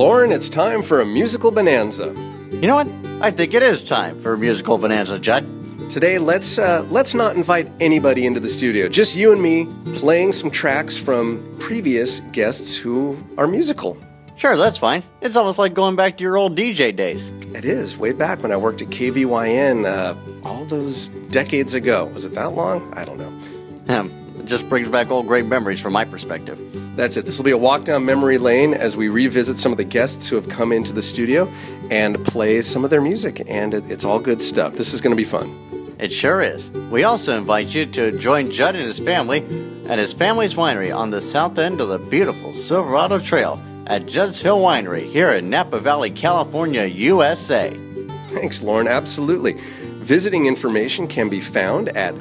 Lauren, it's time for a musical bonanza. You know what? I think it is time for a musical bonanza, Judd. Today, let's uh, let's not invite anybody into the studio. Just you and me playing some tracks from previous guests who are musical. Sure, that's fine. It's almost like going back to your old DJ days. It is way back when I worked at KVYN uh, all those decades ago. Was it that long? I don't know. Um, just brings back old great memories from my perspective. That's it. This will be a walk down memory lane as we revisit some of the guests who have come into the studio and play some of their music. And it's all good stuff. This is going to be fun. It sure is. We also invite you to join Judd and his family at his family's winery on the south end of the beautiful Silverado Trail at Judd's Hill Winery here in Napa Valley, California, USA. Thanks, Lauren. Absolutely. Visiting information can be found at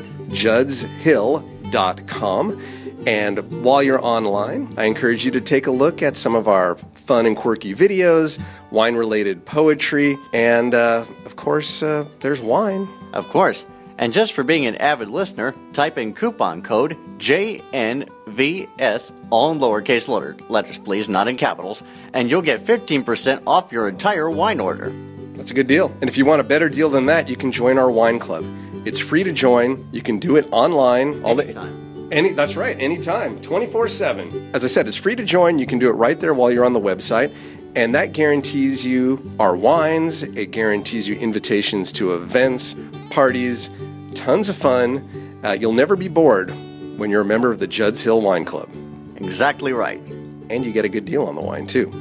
juddshill.com. And while you're online, I encourage you to take a look at some of our fun and quirky videos, wine related poetry, and uh, of course, uh, there's wine. Of course. And just for being an avid listener, type in coupon code JNVS, all in lowercase letters, please, not in capitals, and you'll get 15% off your entire wine order. That's a good deal. And if you want a better deal than that, you can join our wine club. It's free to join. You can do it online. All Anytime. the any that's right, anytime, 24/7. As I said, it's free to join. You can do it right there while you're on the website. And that guarantees you our wines, it guarantees you invitations to events, parties, tons of fun. Uh, you'll never be bored when you're a member of the Judd's Hill Wine Club. Exactly right. And you get a good deal on the wine, too.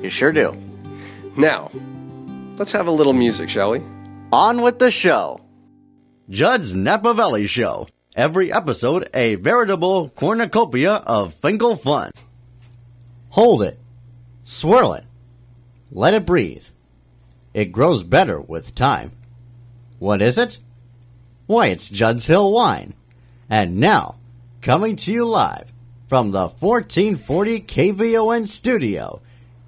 You sure do. Now, let's have a little music, shall we? On with the show. Judd's Napa Valley Show. Every episode, a veritable cornucopia of Finkel fun. Hold it. Swirl it. Let it breathe. It grows better with time. What is it? Why, it's Judd's Hill Wine. And now, coming to you live from the 1440 KVON studio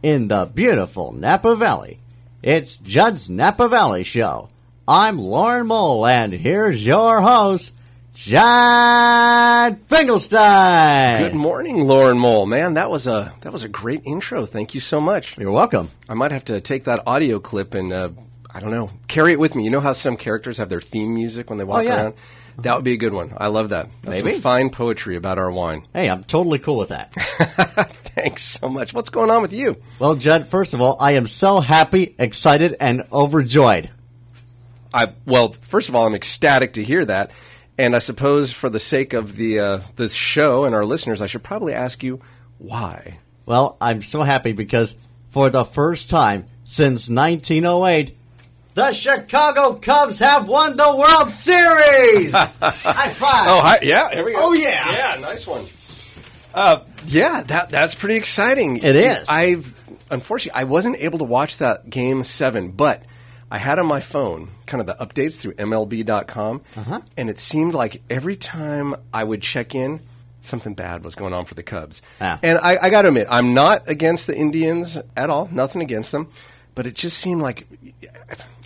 in the beautiful Napa Valley, it's Judd's Napa Valley Show. I'm Lauren Mole, and here's your host, Judd Finkelstein. Good morning, Lauren Mole. Man, that was a that was a great intro. Thank you so much. You're welcome. I might have to take that audio clip and uh, I don't know, carry it with me. You know how some characters have their theme music when they walk Oh, yeah. around? That would be a good one. I love that. That's Maybe. some fine poetry about our wine. Hey, I'm totally cool with that. Thanks so much. What's going on with you? well, Judd, first of all, I am so happy, excited, and overjoyed. I well, first of all, I'm ecstatic to hear that, and I suppose for the sake of the uh, the show and our listeners, I should probably ask you why. Well, I'm so happy because for the first time since 1908, the Chicago Cubs have won the World Series. High five! Oh, hi, yeah, here we go. Oh, yeah. yeah, nice one. Uh, yeah, that that's pretty exciting. It is. I've unfortunately I wasn't able to watch that game seven, but I had on my phone kind of the updates through MLB.com, Uh-huh. and it seemed like every time I would check in, something bad was going on for the Cubs. Ah. And I, I got to admit, I'm not against the Indians at all. Nothing against them, but it just seemed like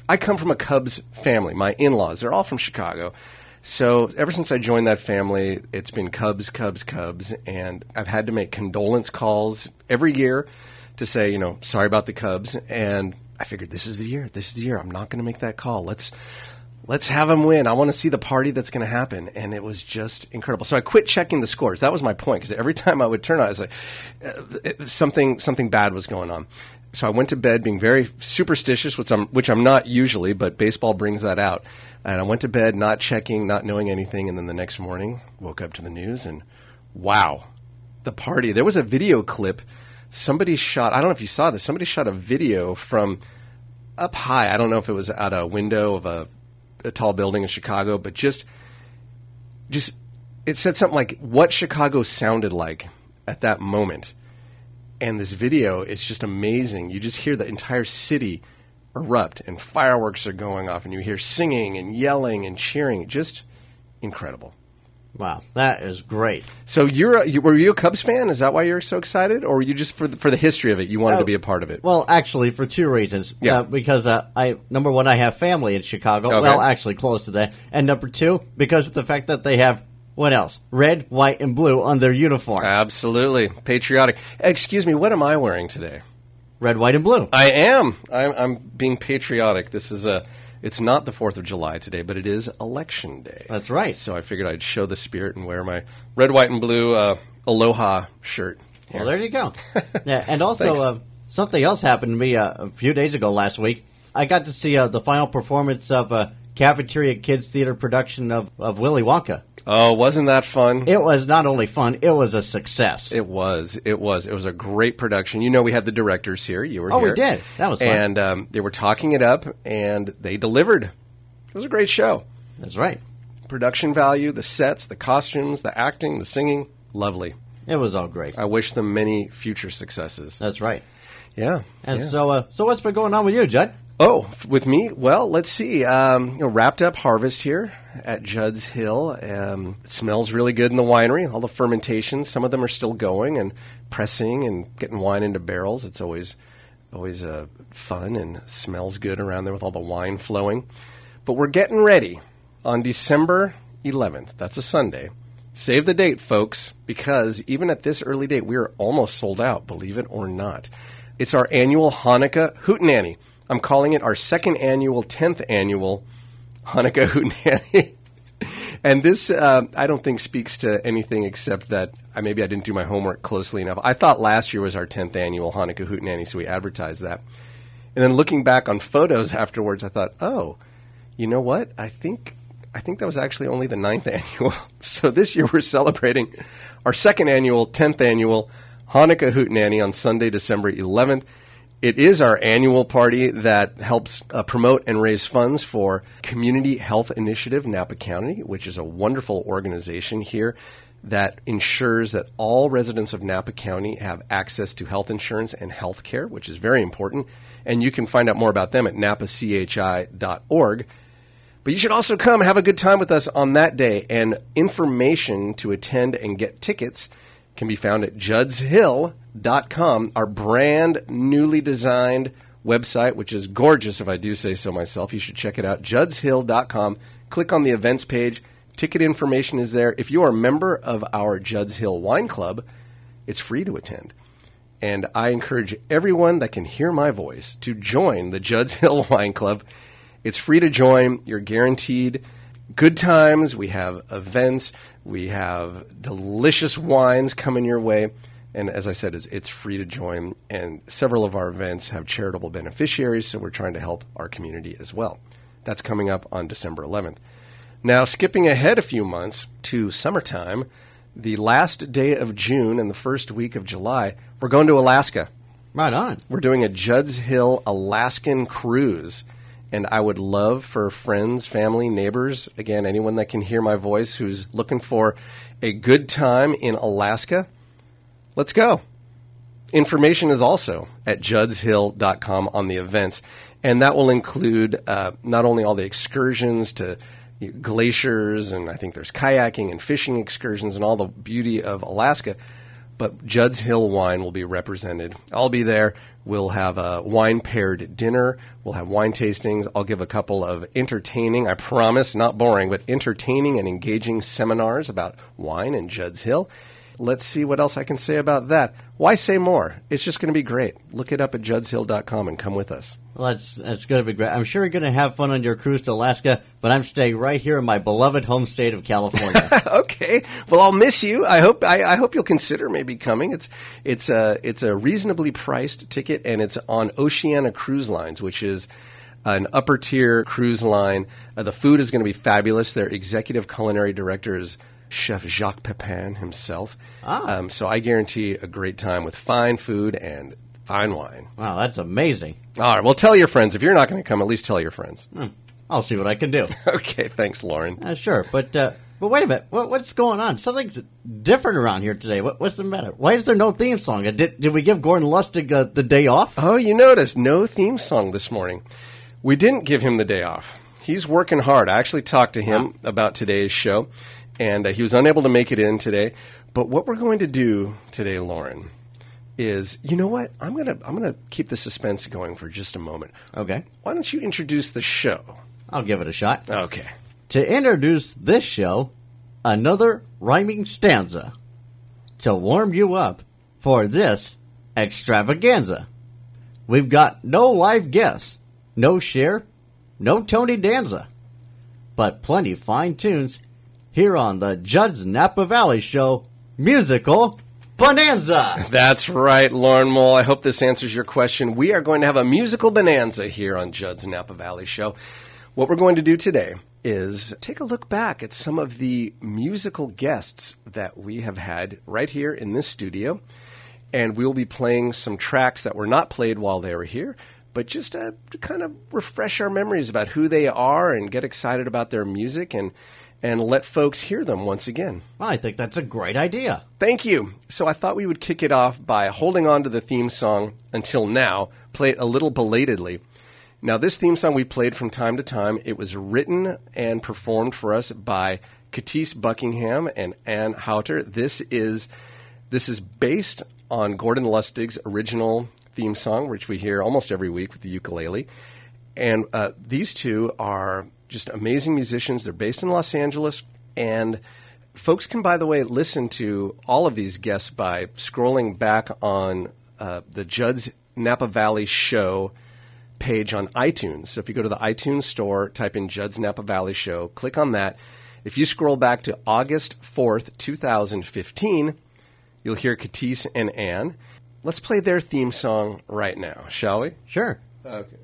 I come from a Cubs family. My in-laws, they're all from Chicago. So ever since I joined that family, it's been Cubs, Cubs, Cubs, and I've had to make condolence calls every year to say, you know, sorry about the Cubs. And I figured this is the year. This is the year. I'm not going to make that call. Let's let's have them win. I want to see the party that's going to happen. And it was just incredible. So I quit checking the scores. That was my point because every time I would turn on, I was like, uh, it- something something bad was going on. So I went to bed being very superstitious, which I'm which I'm not usually, but baseball brings that out. And I went to bed not checking, not knowing anything, and then the next morning woke up to the news and wow, the party. There was a video clip. Somebody shot. I don't know if you saw this. Somebody shot a video from up high. I don't know if it was out a window of a, a tall building in Chicago, but just just it said something like what Chicago sounded like at that moment. And this video is just amazing. You just hear the entire city erupt and fireworks are going off and you hear singing and yelling and cheering. Just incredible. Wow, that is great. So you're a, you, were you a Cubs fan? Is that why you're so excited, or were you just for the, for the history of it? You wanted Oh, to be a part of it. Well, actually, for two reasons. Yeah. Uh, because uh, I number one, I have family in Chicago. Okay. Well, actually, close to that. And number two, because of the fact that they have what else? Red, white, and blue on their uniform. Absolutely patriotic. Excuse me, what am I wearing today? red, white, and blue. I am. I'm, I'm being patriotic. This is a. It's not the Fourth of July today, but it is Election Day. That's right. So I figured I'd show the spirit and wear my red, white, and blue uh, Aloha shirt. Well, there you go. yeah, and also uh, something else happened to me uh, a few days ago last week. I got to see uh, the final performance of a Cafeteria Kids Theater production of, of Willy Wonka. Oh, wasn't that fun? It was not only fun; it was a success. It was. It was. It was a great production. You know, we had the directors here. You were Oh, we did. That was fun. And um, they were talking it up, and they delivered. It was a great show. That's right. Production value, the sets, the costumes, the acting, the singing, lovely. It was all great. I wish them many future successes. That's right. Yeah. And yeah. so, uh, so what's been going on with you, Judd? Oh, with me? Well, let's see. Um, you know, wrapped up harvest here at Judd's Hill. Um, it smells really good in the winery. All the fermentations, some of them are still going and pressing and getting wine into barrels. It's always, always uh, fun and smells good around there with all the wine flowing. But we're getting ready on December 11th. That's a Sunday. Save the date, folks, because even at this early date, we are almost sold out, believe it or not. It's our annual Hanukkah Hootenanny. I'm calling it our second annual, 10th annual Hanukkah Hootenanny. and this, uh, I don't think speaks to anything except that uh, maybe I didn't do my homework closely enough. I thought last year was our 10th annual Hanukkah Hootenanny, so we advertised that. And then looking back on photos afterwards, I thought, oh, you know what? I think I think that was actually only the ninth annual. So this year we're celebrating our second annual, tenth annual Hanukkah Hootenanny on Sunday, December 11th. It is our annual party that helps uh, promote and raise funds for Community Health Initiative Napa County, which is a wonderful organization here that ensures that all residents of Napa County have access to health insurance and health care, which is very important. And you can find out more about them at napachi.org. But you should also come have a good time with us on that day. And information to attend and get tickets can be found at juddshill.com, our brand newly designed website, which is gorgeous if I do say so myself. You should check it out, juddshill.com. Click on the events page. Ticket information is there. If you are a member of our Judd's Hill Wine Club, it's free to attend. And I encourage everyone that can hear my voice to join the Judd's Hill Wine Club. It's free to join. You're guaranteed good times. We have events. We have delicious wines coming your way. And as I said, it's, it's free to join. And several of our events have charitable beneficiaries, so we're trying to help our community as well. That's coming up on December 11th. Now, skipping ahead a few months to summertime, the last day of June and the first week of July, we're going to Alaska. Right on. We're doing a Judd's Hill Alaskan cruise. And I would love for friends, family, neighbors, again, anyone that can hear my voice who's looking for a good time in Alaska, let's go. Information is also at juddshill.com on the events. And that will include uh, not only all the excursions to glaciers, and I think there's kayaking and fishing excursions and all the beauty of Alaska, but Judd's Hill wine will be represented. I'll be there. We'll have a wine paired dinner. We'll have wine tastings. I'll give a couple of entertaining, I promise, not boring, but entertaining and engaging seminars about wine in Judd's Hill. Let's see what else I can say about that. Why say more? It's just going to be great. Look it up at juddshill.com and come with us. Well, that's that's going to be great. I'm sure you're going to have fun on your cruise to Alaska, but I'm staying right here in my beloved home state of California. okay. Well, I'll miss you. I hope I, I hope you'll consider maybe coming. It's it's a it's a reasonably priced ticket, and it's on Oceania Cruise Lines, which is an upper tier cruise line. Uh, the food is going to be fabulous. Their executive culinary director is Chef Jacques Pepin himself. Ah. Um, so I guarantee a great time with fine food and fine wine. wow, that's amazing. All right. Well, tell your friends. If you're not going to come, at least tell your friends. I'll see what I can do. Okay. Thanks, Lauren. Uh, sure, but uh, but wait a minute. What, what's going on? Something's different around here today. What, what's the matter? Why is there no theme song? Uh, Did, did we give Gordon Lustig uh, the day off? Oh, you noticed no theme song this morning. We didn't give him the day off. He's working hard. I actually talked to him about today's show, and uh, he was unable to make it in today. But what we're going to do today, Lauren, is you know what? I'm gonna I'm gonna keep the suspense going for just a moment. Okay, Why don't you introduce the show? I'll give it a shot. Okay. To introduce this show, another rhyming stanza to warm you up for this extravaganza. we've got no live guests, no Cher, no Tony Danza, but plenty fine tunes here on the Judd's Napa Valley Show Musical Bonanza. That's right, Lauren Mole. I hope this answers your question. We are going to have a musical bonanza here on Judd's Napa Valley Show. What we're going to do today is take a look back at some of the musical guests that we have had right here in this studio. And we'll be playing some tracks that were not played while they were here, but just to, to kind of refresh our memories about who they are and get excited about their music and and let folks hear them once again. Well, I think that's a great idea. Thank you. So I thought we would kick it off by holding on to the theme song until now, play it a little belatedly. Now, this theme song we played from time to time. It was written and performed for us by Katisse Buckingham and Ann Hauter. This is this is based on Gordon Lustig's original theme song, which we hear almost every week with the ukulele. And uh, these two are just amazing musicians. They're based in Los Angeles, and folks can, by the way, listen to all of these guests by scrolling back on uh, the Judd's Napa Valley Show page on iTunes. So if you go to the iTunes store, type in Judd's Napa Valley Show, click on that. If you scroll back to August 4th, 2015, you'll hear Katisse and Ann. Let's play their theme song right now, shall we? Sure. Okay.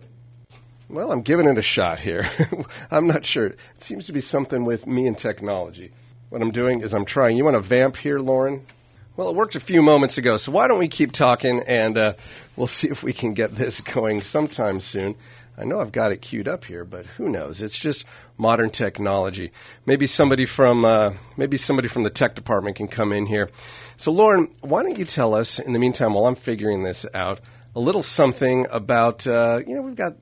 Well, I'm giving it a shot here. I'm not sure. It seems to be something with me and technology. What I'm doing is I'm trying. You want to vamp here, Lauren? Well, it worked a few moments ago, so why don't we keep talking and uh, we'll see if we can get this going sometime soon. I know I've got it queued up here, but who knows? It's just modern technology. Maybe somebody from uh, maybe somebody from the tech department can come in here. So, Lauren, why don't you tell us in the meantime, while I'm figuring this out, a little something about uh, you know we've got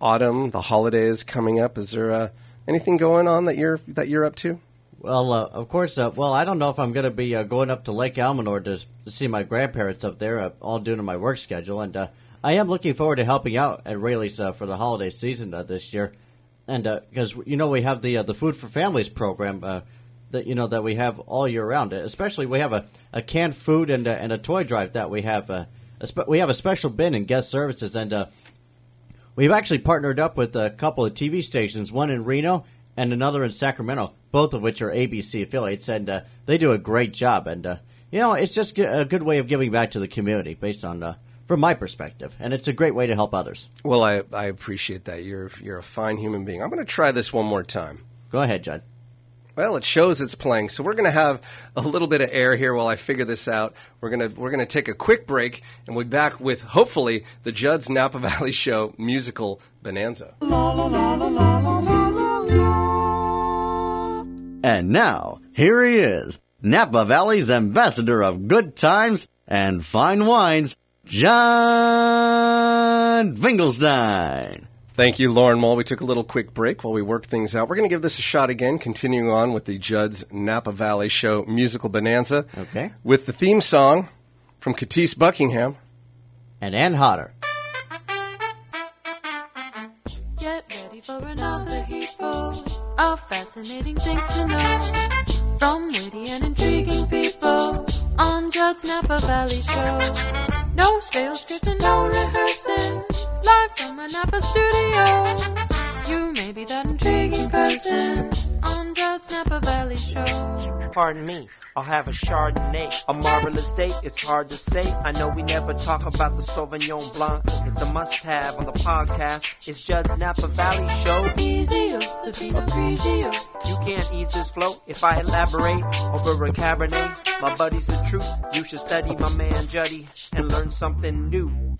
autumn, the holidays coming up. Is there uh, anything going on that you're that you're up to? Well, uh, of course. Uh, well, I don't know if I'm going to be uh, going up to Lake Almanor to, to see my grandparents up there, uh, all due to my work schedule, and uh, I am looking forward to helping out at Raley's uh, for the holiday season this year, and because you know we have the the Food for Families program that you know that we have all year round. Especially we have a, a canned food and and a toy drive that we have. We have a special bin in guest services, and we've actually partnered up with a couple of TV stations, one in Reno and another in Sacramento, both of which are ABC affiliates, and uh, they do a great job. And uh, you know, it's just a good way of giving back to the community, based on uh, from my perspective, and it's a great way to help others. Well, I, I appreciate that. You're you're a fine human being. I'm going to try this one more time. Go ahead, Judd. Well, it shows it's playing, so we're going to have a little bit of air here while I figure this out. We're going to we're going to take a quick break, and we'll be back with hopefully the Judd's Napa Valley Show musical bonanza. And now, here he is, Napa Valley's ambassador of good times and fine wines, Judd Finkelstein. Thank you, Lauren Mull. We took a little quick break while we worked things out. We're going to give this a shot again, continuing on with the Judd's Napa Valley Show musical bonanza. Okay. With the theme song from Katisse Buckingham. And Ann Hodder. Get ready for another heapful of fascinating things to know from witty and intriguing people on Judd's Napa Valley Show. No stale script and no rehearsing, live from a Napa studio. You may be that intriguing person on Judd's Napa Valley Show. Pardon me, I'll have a Chardonnay. A marvelous date, it's hard to say. I know we never talk about the Sauvignon Blanc. It's a must have on the podcast. It's Judd's Napa Valley Show. Easy, the Pinot Grigio. You can't ease this flow if I elaborate over a Cabernet. My buddy's the truth. You should study my man Juddy and learn something new.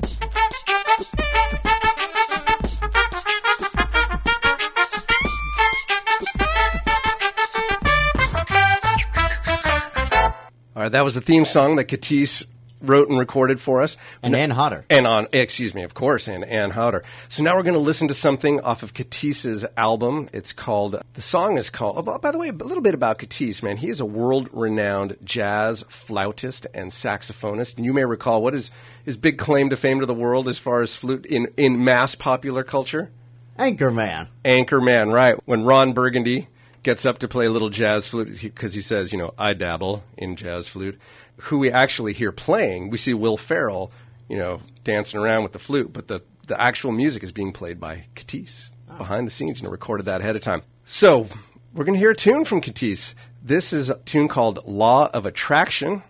Right, that was the theme song that Katisse wrote and recorded for us. And Ann Hodder. And on, excuse me, of course, and Ann Howder. So now we're going to listen to something off of Katisse's album. It's called, the song is called, oh, by the way, a little bit about Katisse, man. He is a world renowned jazz flautist and saxophonist. And you may recall what is his big claim to fame to the world as far as flute in, in mass popular culture? Anchorman. Anchorman, right. When Ron Burgundy gets up to play a little jazz flute because he says, you know, I dabble in jazz flute. Who we actually hear playing, we see Will Ferrell, you know, dancing around with the flute, but the, the actual music is being played by Katisse ah. behind the scenes. You know, recorded that ahead of time. So we're going to hear a tune from Katisse. This is a tune called Law of Attraction,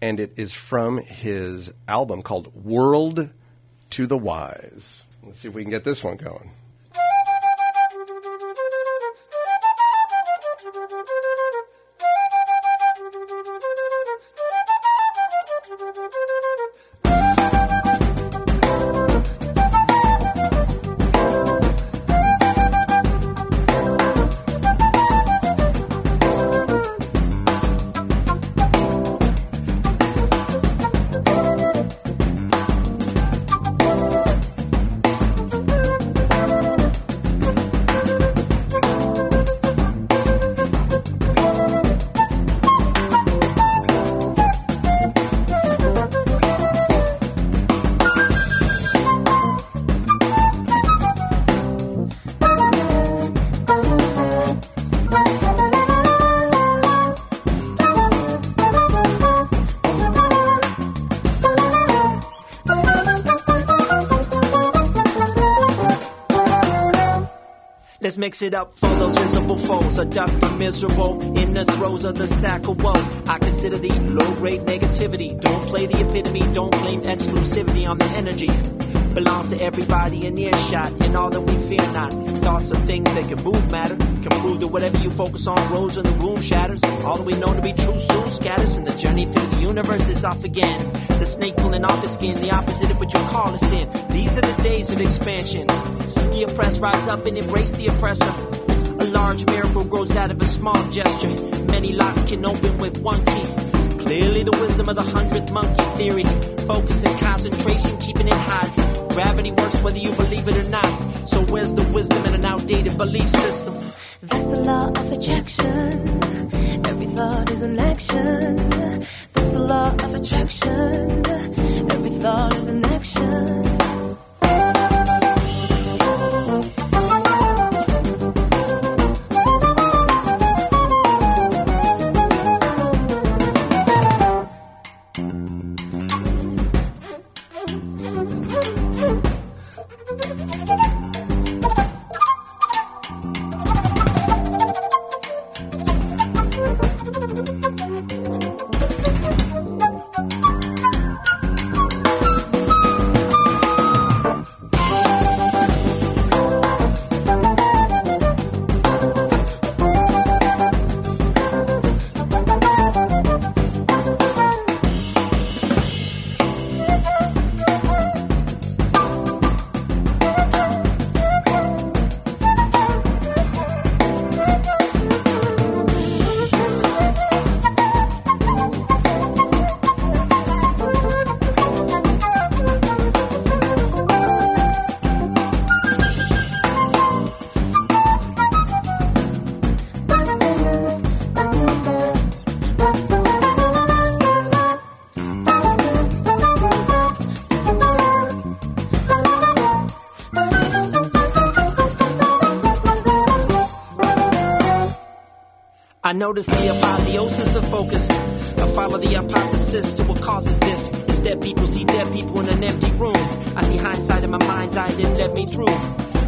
and it is from his album called World to the Wise. Let's see if we can get this one going. Mix it up for those visible foes. A duck the miserable in the throes of the sack of woe. I consider the low grade negativity. Don't play the epitome, don't claim exclusivity on the energy. Belongs to everybody in earshot, and all that we fear not. Thoughts of things that can move matter, can prove that whatever you focus on grows and the room shatters. All that we know to be true soon scatters, and the journey through the universe is off again. The snake pulling off his skin, the opposite of what you call a sin. These are the days of expansion. The oppressed rise up and embrace the oppressor. A large miracle grows out of a small gesture. Many locks can open with one key. Clearly, the wisdom of the hundredth monkey theory. Focus and concentration, keeping it high. Gravity works whether you believe it or not. So, where's the wisdom in an outdated belief system? That's the law of attraction. Every thought is an action. That's the law of attraction. Every thought is an action. I notice the apotheosis of focus. I follow the hypothesis to what causes this. Instead, people see dead people in an empty room. I see hindsight in my mind's eye that led me through.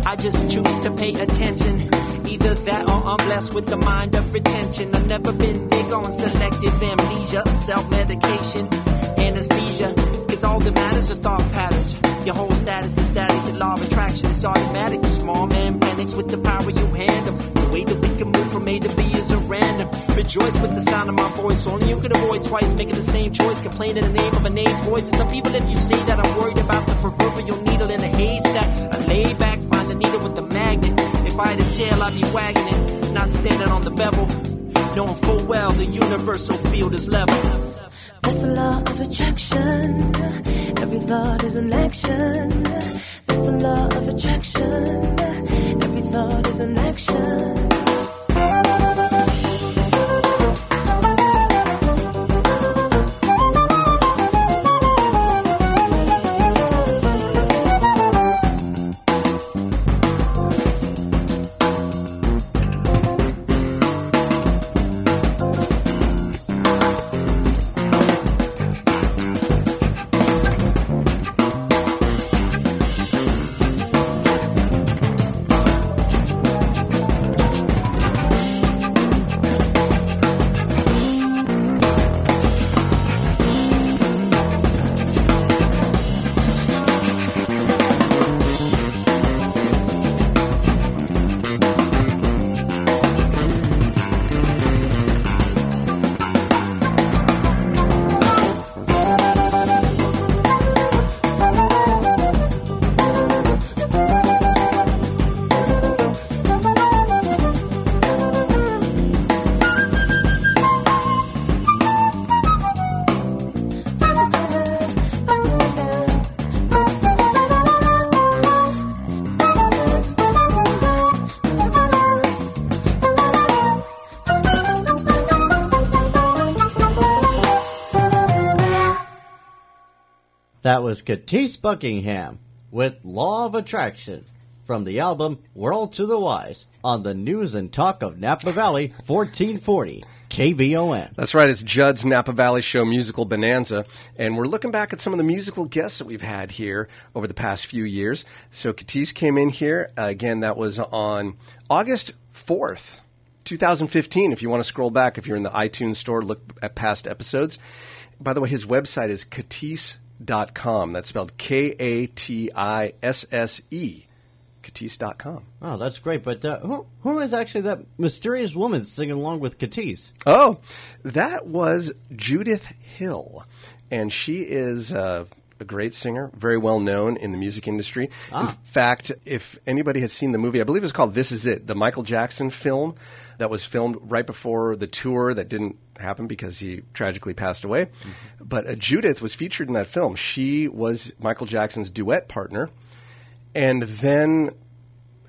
I just choose to pay attention. Either that or I'm blessed with the mind of retention. I've never been big on selective amnesia, self medication, anesthesia. Cause all that matters are thought patterns. Your whole status is static, the law of attraction is automatic. You small man panics with the power you handle. The way that we can move from A to B is a random. Rejoice with the sound of my voice. Only you can avoid twice making the same choice. Complain in the name of a name poison. Some people, if you say that I'm worried about the proverbial needle in a haystack, I lay back, find the needle with the magnet. If I had a tail, I'd be wagging it, not standing on the bevel. Knowing full well the universal field is level. That's the law of attraction. Every thought is an action. That's the law of attraction. Every thought is an action. That was Katisse Buckingham with Law of Attraction from the album World to the Wise on the News and Talk of Napa Valley 1440 KVON. That's right. It's Judd's Napa Valley Show musical bonanza, and we're looking back at some of the musical guests that we've had here over the past few years. So Katisse came in here uh, again. That was on August fourth, 2015. If you want to scroll back, if you're in the iTunes store, look at past episodes. By the way, his website is Katisse.com. That's spelled K A T I S S E. Katisse.com. Oh, that's great. But uh, who, who is actually that mysterious woman singing along with Katisse? Oh, that was Judith Hill. And she is uh, a great singer, very well known in the music industry. In fact, if anybody has seen the movie, I believe it's called This Is It, the Michael Jackson film that was filmed right before the tour that didn't happen because he tragically passed away. But uh, Judith was featured in that film. She was Michael Jackson's duet partner. And then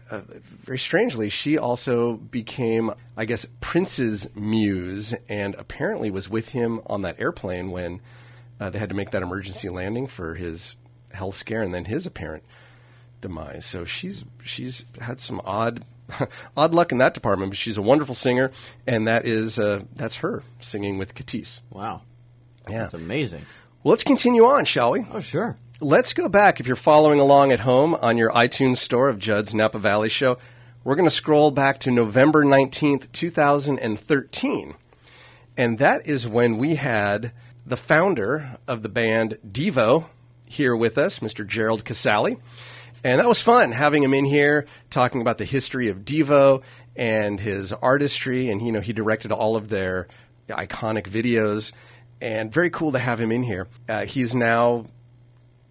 uh, very strangely, she also became, I guess, Prince's muse, and apparently was with him on that airplane when uh, they had to make that emergency landing for his health scare and then his apparent demise. So she's she's had some odd odd luck in that department, but she's a wonderful singer, and that is uh, that's her singing with Katisse. Wow. Yeah. That's amazing. Well, let's continue on, shall we? Oh, sure. Let's go back. If you're following along at home on your iTunes store of Judd's Napa Valley Show, we're going to scroll back to November 19th, 2013. And that is when we had the founder of the band Devo here with us, Mr. Gerald Casale. And that was fun having him in here talking about the history of Devo and his artistry. And, you know, he directed all of their iconic videos. And very cool to have him in here. Uh, he's now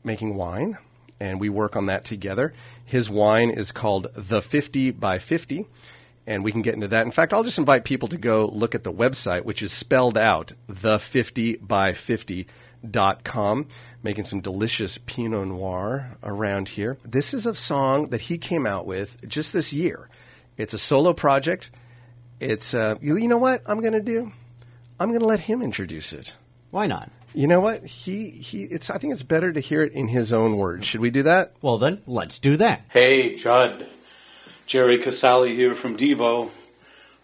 making wine, and we work on that together. His wine is called the 50 by 50, and we can get into that. In fact, I'll just invite people to go look at the website, which is spelled out the 50 by 50.com, making some delicious Pinot Noir around here. This is a song that he came out with just this year. It's a solo project. It's, uh, you, you know what I'm going to do? I'm going to let him introduce it. Why not? You know what? He he. It's. I think it's better to hear it in his own words. Should we do that? Well, then, let's do that. Hey, Judd. Jerry Casale here from Devo.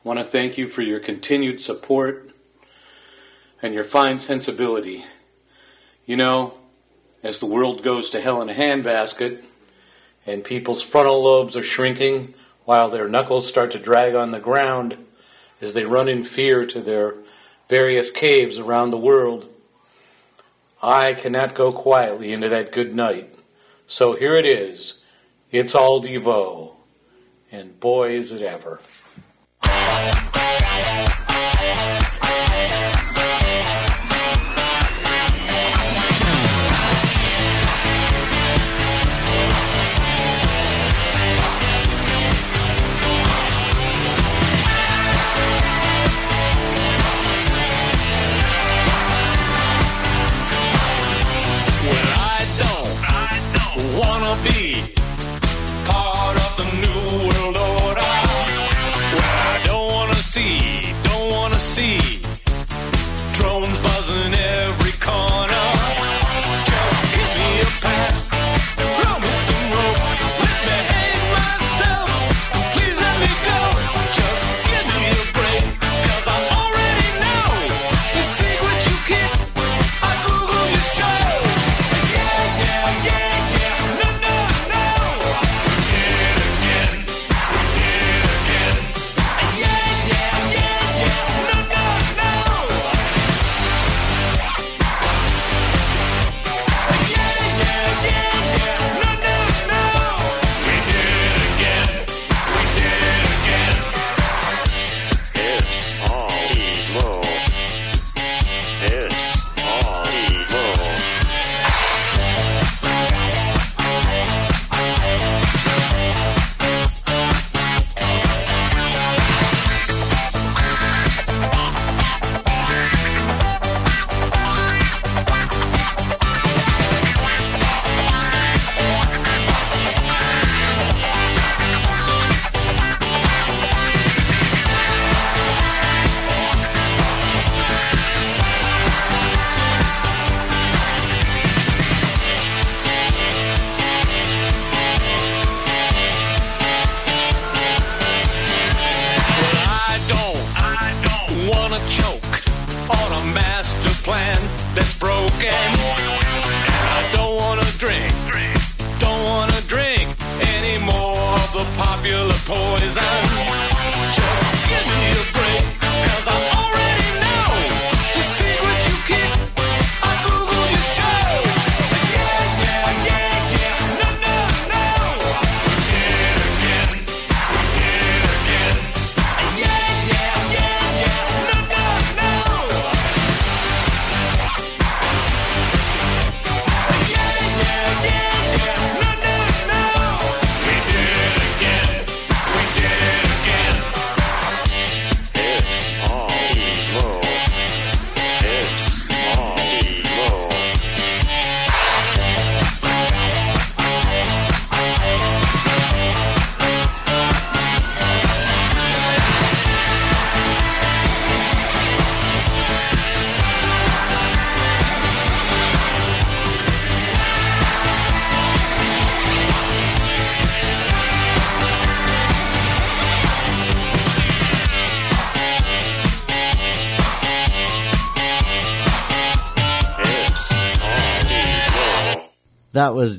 Want to thank you for your continued support and your fine sensibility. You know, as the world goes to hell in a handbasket and people's frontal lobes are shrinking while their knuckles start to drag on the ground as they run in fear to their various caves around the world, I cannot go quietly into that good night. So here it is. It's all Devo. And boy, is it ever.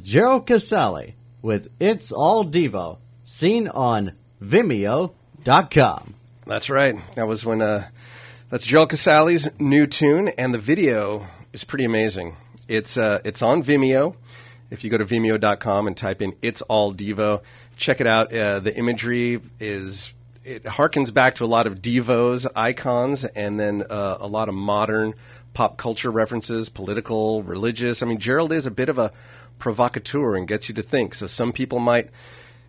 Gerald Casale with It's All Devo, seen on Vimeo.com. That's right. That was when uh, that's Joel Casale's new tune, and the video is pretty amazing. It's uh, it's on Vimeo. If you go to Vimeo.com and type in "It's All Devo," check it out. Uh, the imagery is it harkens back to a lot of Devo's icons, and then uh, a lot of modern pop culture references, political, religious. I mean, Gerald is a bit of a provocateur and gets you to think. So some people might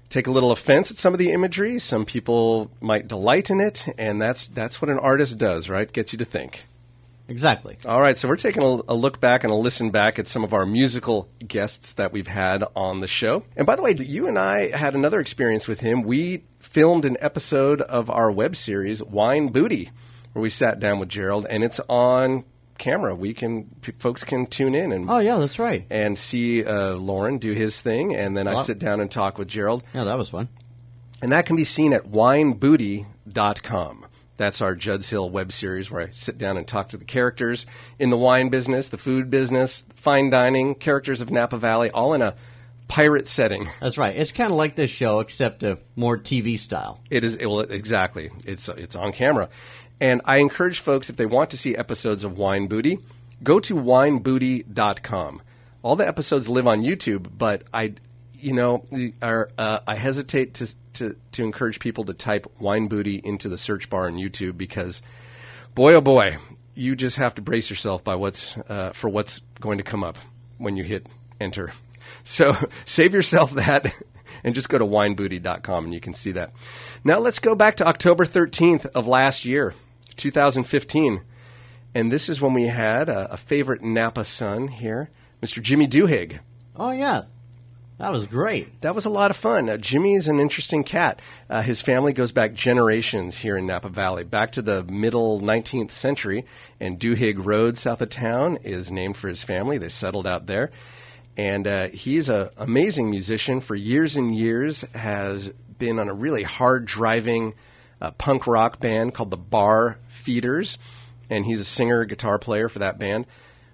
take a little offense at some of the imagery. Some people might delight in it, and that's that's what an artist does, right? Gets you to think. Exactly. All right, so we're taking a, a look back and a listen back at some of our musical guests that we've had on the show. And by the way, you and I had another experience with him. We filmed an episode of our web series Wine Booty, where we sat down with Gerald, and it's on camera. We can p- folks can tune in and Oh, yeah, that's right. and see uh, Lauren do his thing, and then I Wow. sit down and talk with Gerald. Yeah, that was fun. And that can be seen at winebooty.com. That's our Judd's Hill web series where I sit down and talk to the characters in the wine business, the food business, fine dining, characters of Napa Valley, all in a pirate setting. That's right. It's kind of like this show, except a more TV style. It is well, exactly. It's it's on camera, and I encourage folks if they want to see episodes of Wine Booty, go to winebooty.com. All the episodes live on YouTube, but I, you know, are, uh, I hesitate to, to to encourage people to type Wine Booty into the search bar on YouTube because, boy oh boy, you just have to brace yourself by what's uh, for what's going to come up when you hit enter. So save yourself that and just go to winebooty.com and you can see that. Now let's go back to October 13th of last year, 2015. And this is when we had a, a favorite Napa son here, Mr. Jimmy Duhig. Oh, yeah. That was great. That was a lot of fun. Uh, Jimmy is an interesting cat. Uh, his family goes back generations here in Napa Valley, back to the middle 19th century. And Duhig Road, south of town, is named for his family. They settled out there. And uh, he's an amazing musician. For years and years, has been on a really hard driving uh, punk rock band called the Bar Feeders. And he's a singer, guitar player for that band.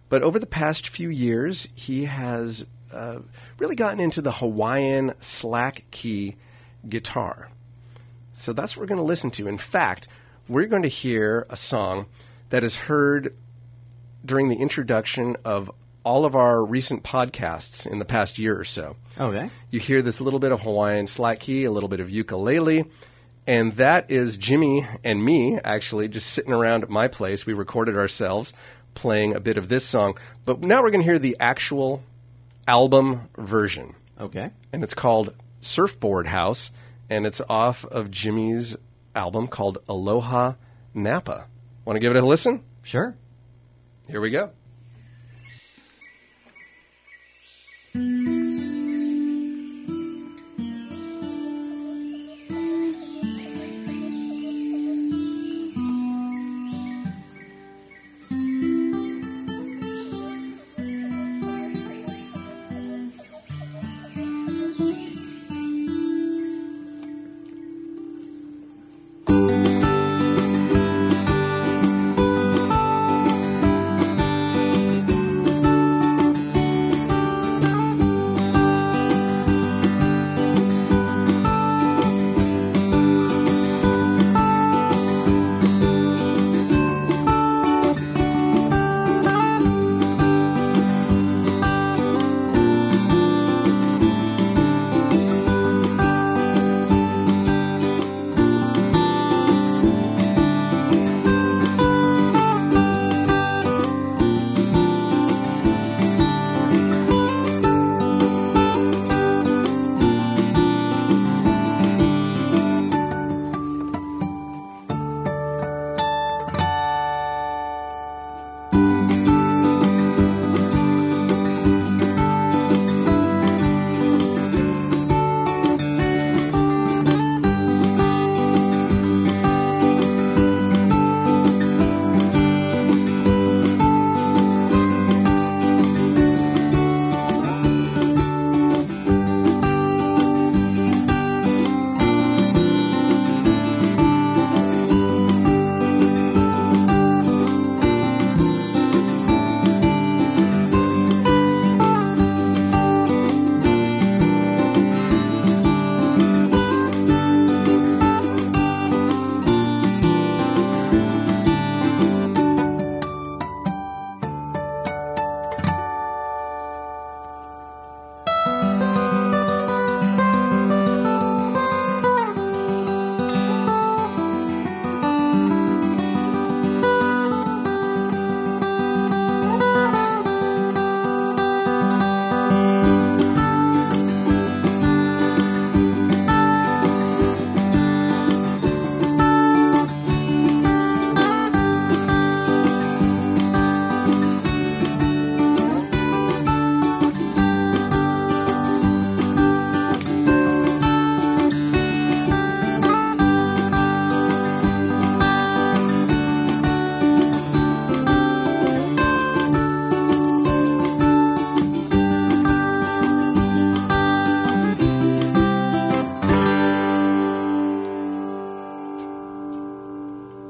But over the past few years, he has uh, really gotten into the Hawaiian slack key guitar. So that's what we're going to listen to. In fact, we're going to hear a song that is heard during the introduction of all of our recent podcasts in the past year or so. Okay. You hear this little bit of Hawaiian slack key, a little bit of ukulele, and that is Jimmy and me actually just sitting around at my place. We recorded ourselves playing a bit of this song, but now we're going to hear the actual album version, Okay. and it's called Surfboard House, and it's off of Jimmy's album called Aloha Napa. Want to give it a listen? Sure. Here we go.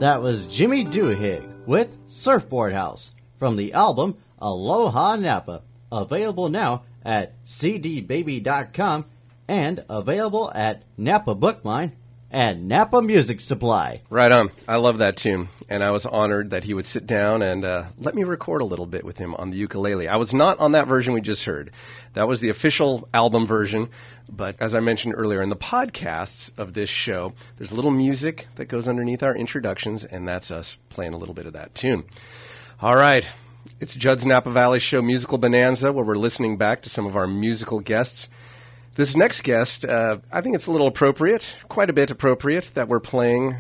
That was Jimmy Duhig with Surfboard House from the album Aloha Napa, available now at cdbaby.com and available at Napa Bookmine and Napa Music Supply. Right on. I love that tune, and I was honored that he would sit down and uh, let me record a little bit with him on the ukulele. I was not on that version we just heard. That was the official album version, but as I mentioned earlier in the podcasts of this show, there's a little music that goes underneath our introductions, and that's us playing a little bit of that tune. All right. It's Judd's Napa Valley Show Musical Bonanza, where we're listening back to some of our musical guests. This next guest, uh, I think it's a little appropriate, quite a bit appropriate, that we're playing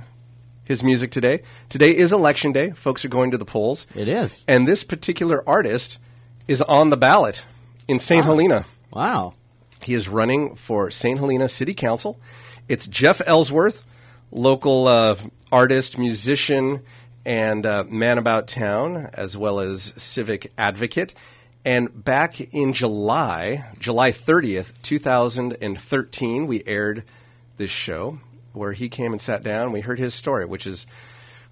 his music today. Today is election day. Folks are going to the polls. It is. And this particular artist is on the ballot in St. Helena. Wow. He is running for St. Helena City Council. It's Jeff Ellsworth, local uh, artist, musician, and uh, man about town, as well as civic advocate. And back in July, July 30th, 2013, we aired this show where he came and sat down. We heard his story, which is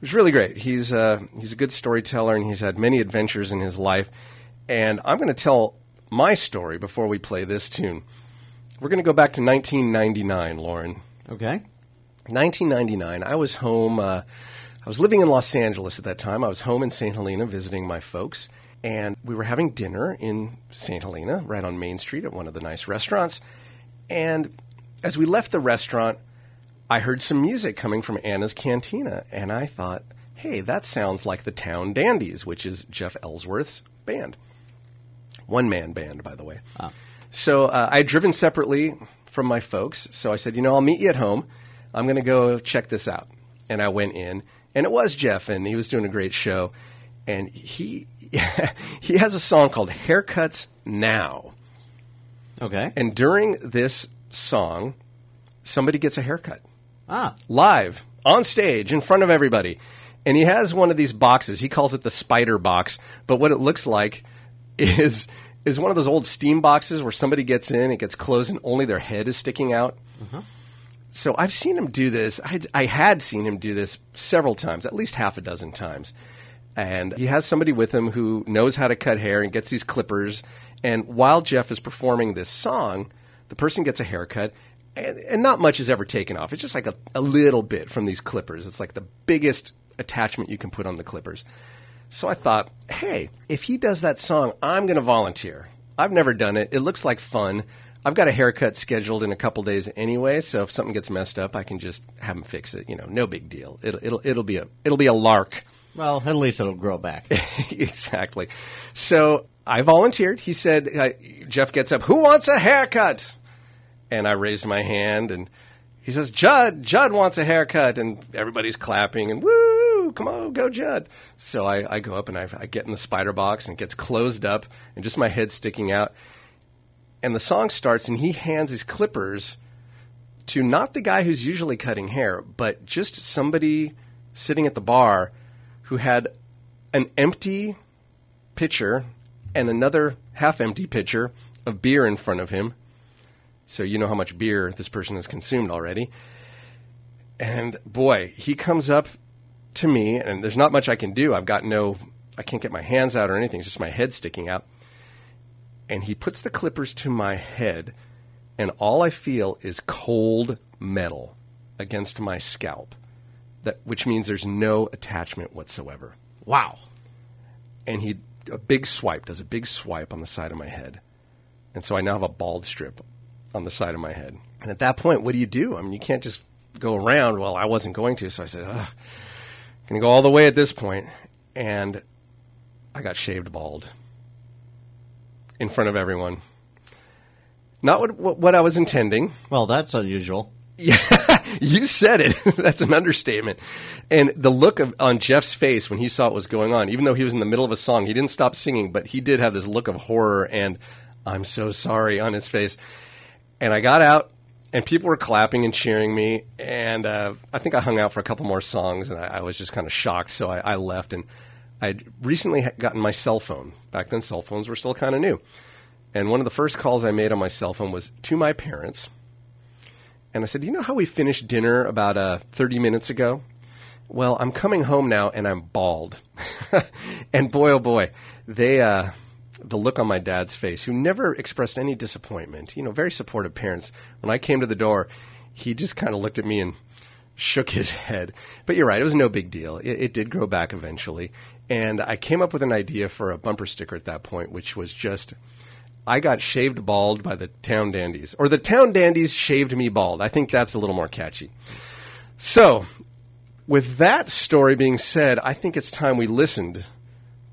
was really great. He's uh, he's a good storyteller, and he's had many adventures in his life. And I'm going to tell my story before we play this tune. We're going to go back to 1999, Lauren. Okay. 1999. I was home. Uh, I was living in Los Angeles at that time. I was home in St. Helena visiting my folks, and we were having dinner in St. Helena, right on Main Street at one of the nice restaurants. And as we left the restaurant, I heard some music coming from Anna's Cantina, and I thought, hey, that sounds like the Town Dandies, which is Jeff Ellsworth's band. One man band, by the way. So uh, I had driven separately from my folks, so I said, you know, I'll meet you at home. I'm going to go check this out. And I went in, and it was Jeff, and he was doing a great show. And he he has a song called Haircuts Now. Okay. And during this song, somebody gets a haircut Ah. live on stage in front of everybody. And he has one of these boxes. He calls it the spider box, but what it looks like is is one of those old steam boxes where somebody gets in, it gets closed, and only their head is sticking out. So I've seen him do this. I had, I had seen him do this several times, at least half a dozen times. And he has somebody with him who knows how to cut hair and gets these clippers. And while Jeff is performing this song, the person gets a haircut, and, and not much is ever taken off. It's just like a, a little bit from these clippers. It's like the biggest attachment you can put on the clippers. So I thought, hey, if he does that song, I'm going to volunteer. I've never done it. It looks like fun. I've got a haircut scheduled in a couple days anyway, so if something gets messed up, I can just have him fix it. You know, no big deal. It'll it'll it'll be a it'll be a lark. Well, at least it'll grow back. exactly. So I volunteered. He said, uh, Jeff gets up. Who wants a haircut? And I raised my hand, and he says, Judd, Judd wants a haircut, and everybody's clapping and woo, come on, go Judd. So I, I go up and I, I get in the spider box, and it gets closed up, and just my head sticking out. And the song starts, and he hands his clippers to not the guy who's usually cutting hair, but just somebody sitting at the bar who had an empty pitcher and another half empty pitcher of beer in front of him. So you know how much beer this person has consumed already. And boy, he comes up to me, and there's not much I can do. I've got no, I can't get my hands out or anything. It's just my head sticking out. And he puts the clippers to my head, and all I feel is cold metal against my scalp, that, which means there's no attachment whatsoever. Wow. and he a big swipe does a big swipe on the side of my head. And so i now have a bald strip on the side of my head. And at that point what do you do? I mean you can't just go around. Well i wasn't going to so i said Ugh, gonna go all the way at this point. And i got shaved bald in front of everyone. Not what, what, what i was intending. Well, that's unusual. yeah, you said it. That's an understatement. And the look of, on Jeff's face when he saw what was going on, even though he was in the middle of a song, he didn't stop singing, but he did have this look of horror and I'm so sorry on his face. And I got out, and people were clapping and cheering me. And uh, I think I hung out for a couple more songs, and I, I was just kind of shocked. So I, I left, and I'd recently gotten my cell phone. Back then, cell phones were still kind of new. And one of the first calls I made on my cell phone was to my parents. And I said, You know how we finished dinner about uh, 30 minutes ago? Well, I'm coming home now and I'm bald. and boy, oh boy, they, uh, the look on my dad's face, who never expressed any disappointment, you know, very supportive parents. When I came to the door, he just kind of looked at me and shook his head. But you're right, it was no big deal. It, it did grow back eventually. And I came up with an idea for a bumper sticker at that point, which was just I got shaved bald by the town dandies, or the town dandies shaved me bald. I think that's a little more catchy. So, with that story being said, I think it's time we listened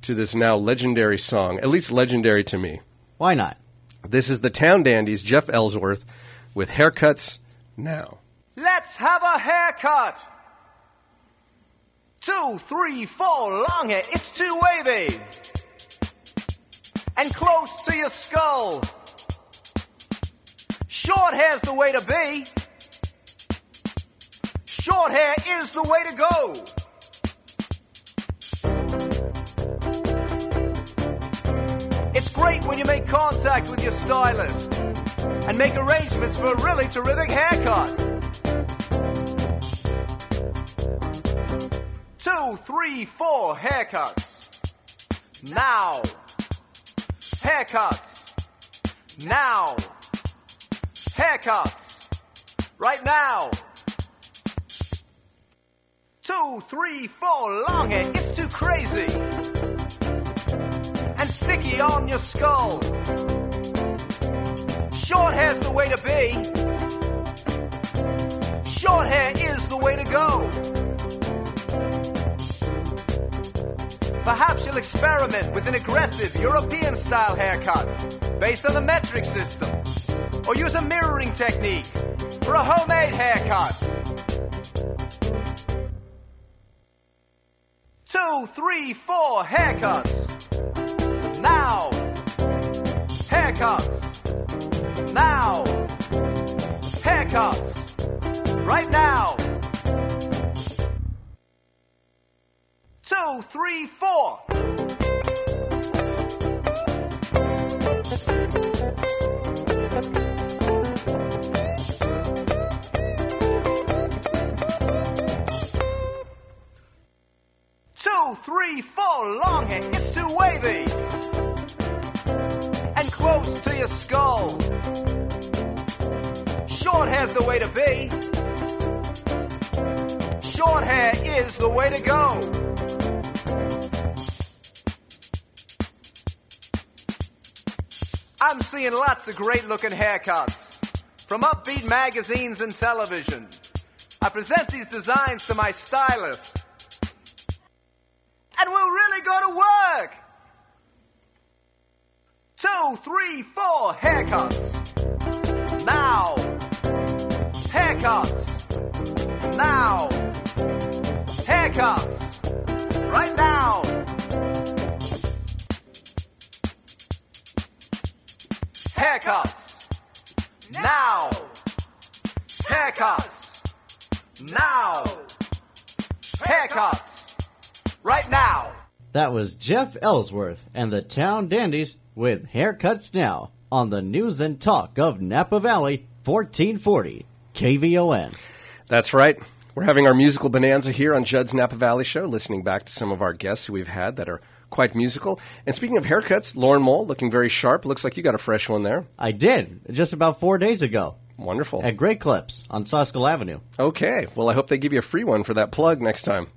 to this now legendary song, at least legendary to me. Why not? This is the Town Dandies, Jeff Ellsworth, with haircuts now. Let's have a haircut. Two, three, four, long hair. It's too wavy. And close to your skull. Short hair's the way to be. Short hair is the way to go. It's great when you make contact with your stylist and make arrangements for a really terrific haircut. Two, three, four haircuts. Now. Haircuts. Now. Haircuts. Right now. Two, three, four, long hair. It's too crazy. And sticky on your skull. Short hair's the way to be. Short hair is the way to go. Perhaps you'll experiment with an aggressive European style haircut based on the metric system. Or use a mirroring technique for a homemade haircut. Two, three, four haircuts. Now. Haircuts. Now. Haircuts. Right now. Two, three, four. Two, three, four, long hair. It's too wavy. And close to your skull. Short hair's the way to be. Short hair is the way to go. I'm seeing lots of great looking haircuts from upbeat magazines and television. I present these designs to my stylist. And we'll really go to work. Two, three, four haircuts. Now. Haircuts. Now. Haircuts. Right now. Haircuts. Now. Haircuts. Now. Haircuts. Right now. That was Jeff Ellsworth and the Town Dandies with Haircuts Now on the news and talk of Napa Valley, 1440 KVON. That's right. We're having our musical bonanza here on Judd's Napa Valley Show, listening back to some of our guests who we've had that are quite musical. And speaking of haircuts, Lauren Mole looking very sharp. Looks like you got a fresh one there. I did just about four days ago Wonderful. at Great Clips on Soscol Avenue. Okay. Well, I hope they give you a free one for that plug next time.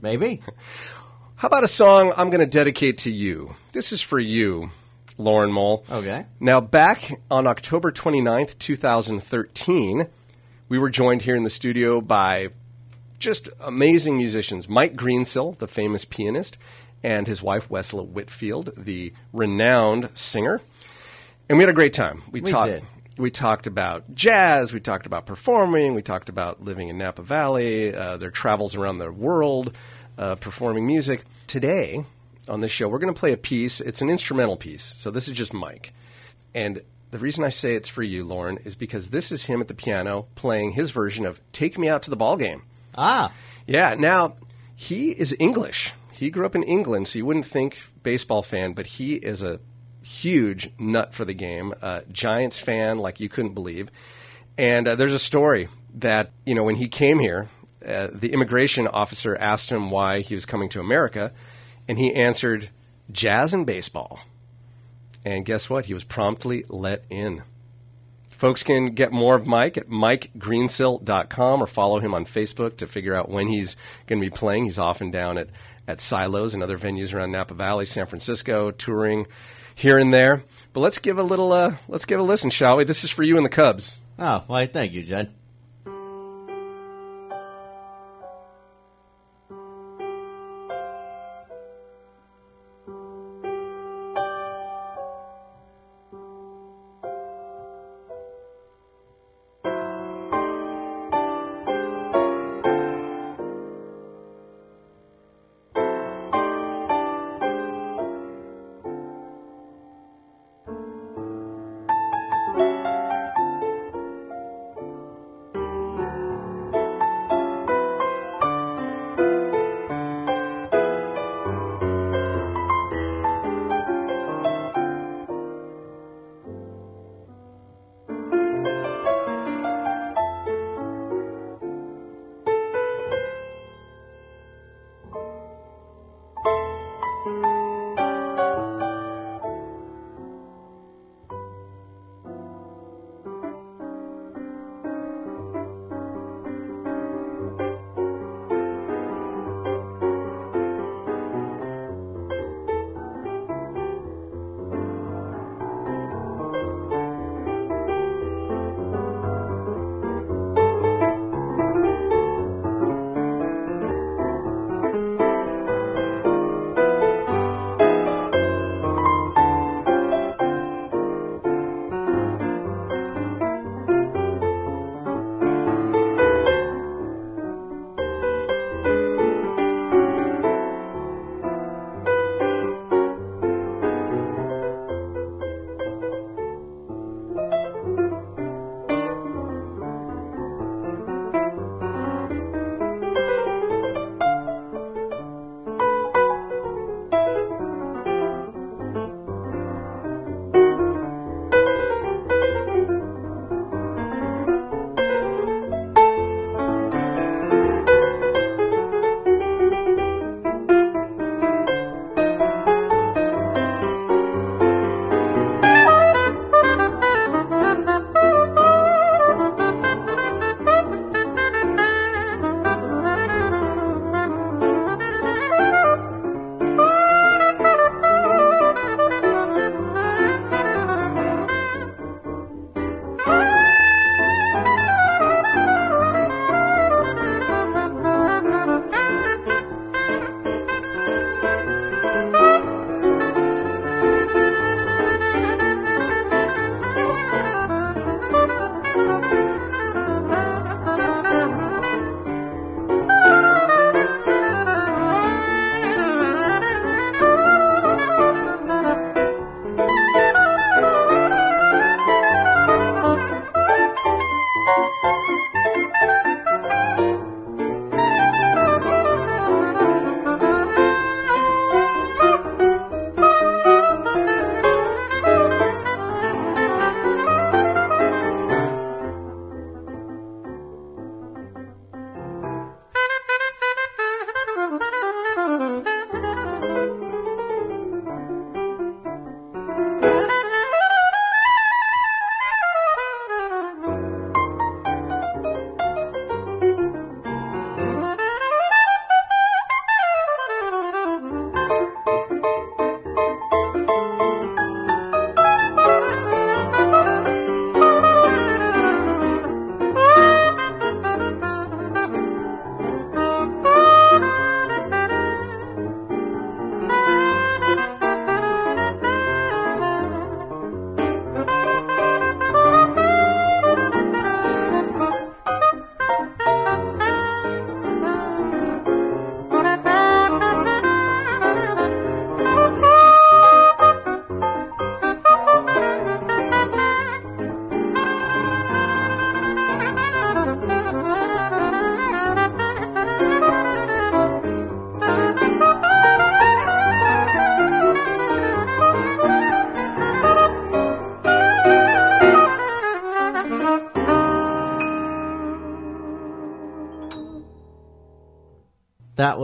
Maybe. How about a song I'm going to dedicate to you? This is for you, Lauren Mole. Okay. Now, back on October 29th, 2013, we were joined here in the studio by just amazing musicians. Mike Greensill, the famous pianist, and his wife, Wesla Whitfield, the renowned singer. And we had a great time. We, We talked. did. We talked about jazz. We talked about performing. We talked about living in Napa Valley, uh, their travels around the world, uh, performing music. Today, on this show, we're going to play a piece. It's an instrumental piece. So this is just Mike. And the reason I say it's for you, Lauren, is because this is him at the piano playing his version of Take Me Out to the Ball Game. Ah, Yeah, now he is English. He grew up in England, so you wouldn't think baseball fan, but he is a huge nut for the game, Giants fan like you couldn't believe. And uh, there's a story that you know when he came here, uh, the immigration officer asked him why he was coming to America, and he answered, "Jazz and baseball." And guess what? He was promptly let in. Folks can get more of Mike at MikeGreensill.com or follow him on Facebook to figure out when he's going to be playing. He's often down at, at Silos and other venues around Napa Valley, San Francisco, touring here and there. But let's give a little uh, let's give a listen, shall we? This is for you and the Cubs. Oh, why, thank you, Judd.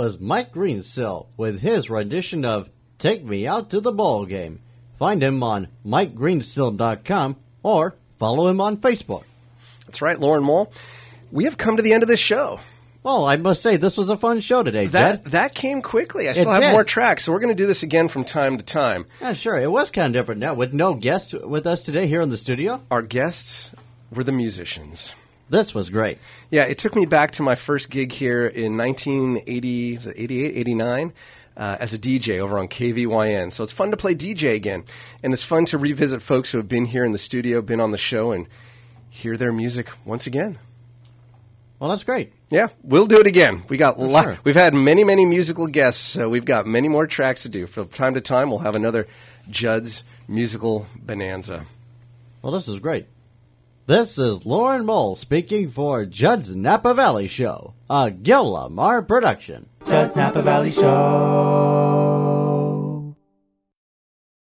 Was Mike Greensill with his rendition of Take Me Out to the Ball Game. Find him on MikeGreensill.com or follow him on Facebook. That's right, Lauren Mole. We have come to the end of this show. Well, I must say, this was a fun show today, That Jed. that came quickly. I still have did. more tracks, so we're going to do this again from time to time. Yeah, sure. It was kind of different now with no guest with us today here in the studio. Our guests were the musicians. This was great. Yeah, it took me back to my first gig here in 1980, was it 88, 89, uh, as a DJ over on KVYN. So it's fun to play DJ again. And it's fun to revisit folks who have been here in the studio, been on the show, and hear their music once again. Well, that's great. Yeah, we'll do it again. We got lo- sure. we've had many, many musical guests, so we've got many more tracks to do. From time to time, we'll have another Judd's musical bonanza. Well, this is great. This is Lauren Mole speaking for Judd's Napa Valley Show, a Gil Lamar production. Judd's Napa Valley Show.